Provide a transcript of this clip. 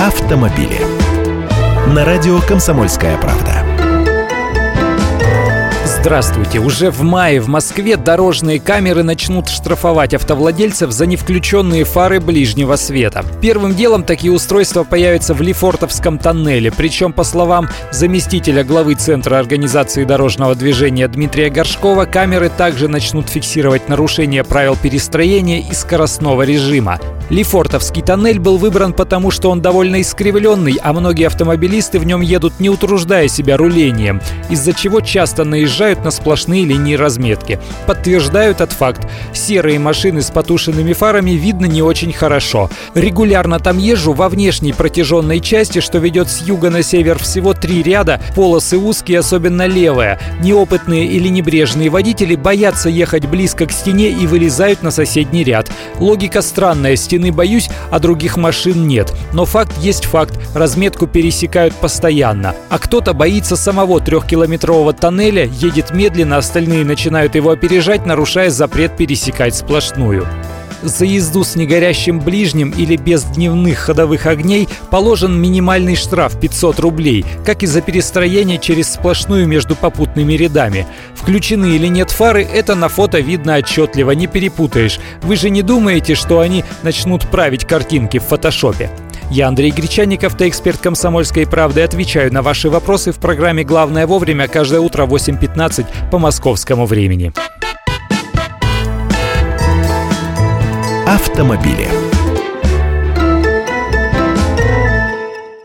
автомобили. На радио «Комсомольская правда». Здравствуйте! Уже в мае в Москве дорожные камеры начнут штрафовать автовладельцев за невключенные фары ближнего света. Первым делом такие устройства появятся в Лефортовском тоннеле. Причем, по словам заместителя главы Центра организации дорожного движения Дмитрия Горшкова, камеры также начнут фиксировать нарушения правил перестроения и скоростного режима. Лефортовский тоннель был выбран потому, что он довольно искривленный, а многие автомобилисты в нем едут не утруждая себя рулением, из-за чего часто наезжают на сплошные линии разметки. Подтверждают этот факт. Серые машины с потушенными фарами видно не очень хорошо. Регулярно там езжу во внешней протяженной части, что ведет с юга на север всего три ряда, полосы узкие, особенно левая. Неопытные или небрежные водители боятся ехать близко к стене и вылезают на соседний ряд. Логика странная, стена стены боюсь, а других машин нет. Но факт есть факт, разметку пересекают постоянно. А кто-то боится самого трехкилометрового тоннеля, едет медленно, остальные начинают его опережать, нарушая запрет пересекать сплошную. За езду с негорящим ближним или без дневных ходовых огней положен минимальный штраф 500 рублей, как и за перестроение через сплошную между попутными рядами. Включены или нет фары, это на фото видно отчетливо, не перепутаешь. Вы же не думаете, что они начнут править картинки в фотошопе? Я Андрей Гречанников, ты эксперт «Комсомольской правды». Отвечаю на ваши вопросы в программе «Главное вовремя» каждое утро в 8.15 по московскому времени. Автомобили.